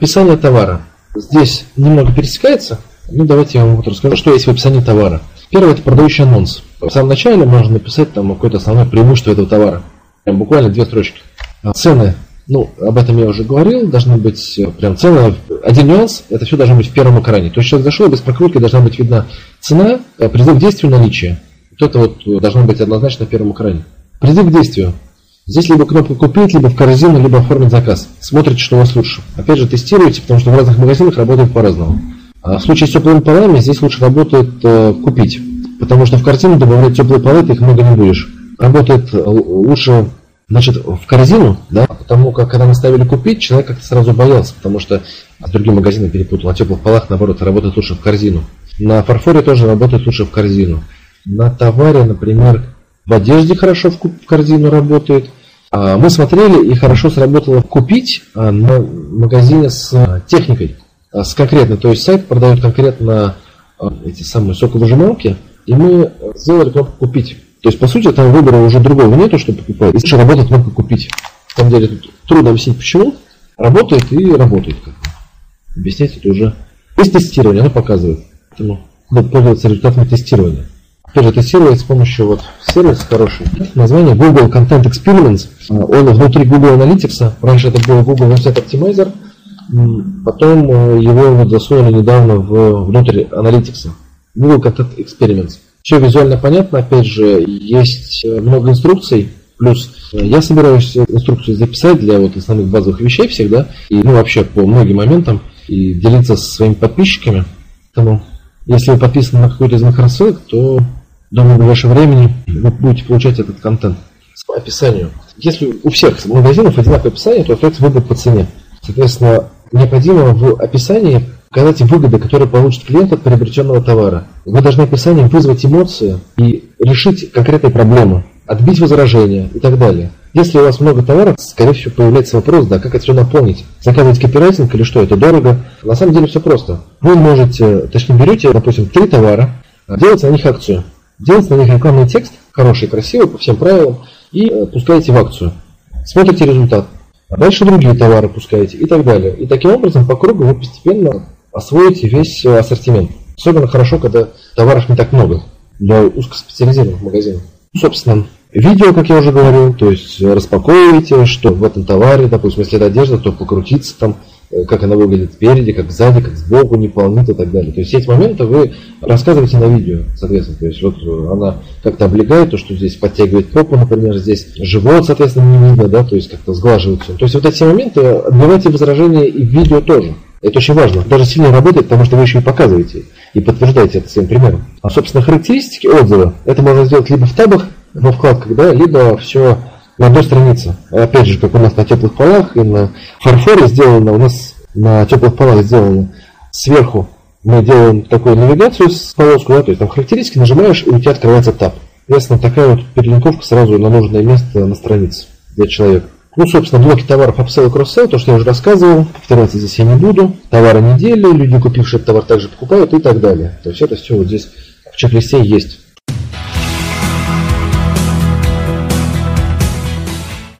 Описание товара. Здесь немного пересекается. Ну, давайте я вам вот расскажу, что есть в описании товара. Первое – это продающий анонс. В самом начале можно написать там какое-то основное преимущество этого товара. Прям буквально две строчки. А цены, ну, об этом я уже говорил, должны быть э, прям цены. Один нюанс – это все должно быть в первом экране. То есть человек зашел, без прокрутки должна быть видна цена, э, призыв к действию, наличие. Вот это вот должно быть однозначно на первом экране. Призыв к действию. Здесь либо кнопка «Купить», либо в корзину, либо оформить заказ. Смотрите, что у вас лучше. Опять же, тестируйте, потому что в разных магазинах работает по-разному. А в случае с теплыми полами здесь лучше работает э, «Купить», потому что в корзину добавлять теплые полы ты их много не будешь. Работает э, лучше Значит, в корзину, да, потому как когда мы ставили купить, человек как-то сразу боялся, потому что с другим магазином перепутал. На теплых полах, наоборот, работает лучше в корзину. На фарфоре тоже работает лучше в корзину. На товаре, например, в одежде хорошо в корзину работает. А, мы смотрели, и хорошо сработало купить а, на магазине с а, техникой, с конкретной. То есть сайт продает конкретно эти самые соковыжималки, и мы сделали кнопку купить. То есть, по сути, там выбора уже другого нету, что покупать. Если работает кнопка купить. На самом деле, тут трудно объяснить почему. Работает и работает. Объяснять это уже. Есть тестирование, оно показывает. Поэтому надо пользоваться результатами тестирования. Опять же, тестировать с помощью вот сервиса хороший. Название Google Content Experiments. Он внутри Google Analytics. Раньше это был Google Website Optimizer. Потом э, его вот засунули недавно в, внутрь Analytics. Google Content Experiments. Все визуально понятно. Опять же, есть э, много инструкций. Плюс э, я собираюсь инструкцию записать для вот основных базовых вещей всегда. И ну вообще по многим моментам. И делиться со своими подписчиками. Поэтому, если вы подписаны на какой-то из моих рассылок, то Думаю, в ближайшее времени вы будете получать этот контент по описанию. Если у всех магазинов одинаковое описание, то остается выбор по цене. Соответственно, необходимо в описании показать выгоды, которые получит клиент от приобретенного товара. Вы должны описанием вызвать эмоции и решить конкретные проблемы, отбить возражения и так далее. Если у вас много товаров, скорее всего появляется вопрос, да, как это все наполнить? Заказывать копирайтинг или что, это дорого? На самом деле все просто. Вы можете, точнее берете, допустим, три товара, делать на них акцию. Делайте на них рекламный текст, хороший, красивый, по всем правилам, и э, пускаете в акцию. Смотрите результат. Дальше другие товары пускаете и так далее. И таким образом по кругу вы постепенно освоите весь э, ассортимент. Особенно хорошо, когда товаров не так много для узкоспециализированных магазинов. Собственно, видео, как я уже говорил, то есть распаковываете, что в этом товаре, допустим, если это одежда, то покрутиться там, Э, как она выглядит спереди, как сзади, как сбоку не полнит и так далее. То есть эти моменты вы рассказываете на видео, соответственно. То есть вот она как-то облегает то, что здесь подтягивает попу, например, здесь живот, соответственно, не видно, да, то есть как-то сглаживается. То есть вот эти моменты отбивайте возражения и в видео тоже. Это очень важно. Даже сильно работает, потому что вы еще и показываете и подтверждаете это своим примером. А, собственно, характеристики отзыва, это можно сделать либо в табах, во вкладках, да, либо все на одной странице. Опять же, как у нас на теплых полах и на фарфоре сделано, у нас на теплых полах сделано сверху мы делаем такую навигацию с полоску, да, то есть там характеристики нажимаешь, и у тебя открывается таб. Соответственно, такая вот перелинковка сразу на нужное место на странице для человека. Ну, собственно, блоки товаров upsell и cross-sell, то, что я уже рассказывал, повторяться здесь я не буду. Товары недели, люди, купившие этот товар, также покупают и так далее. То есть это все вот здесь в чек-листе есть.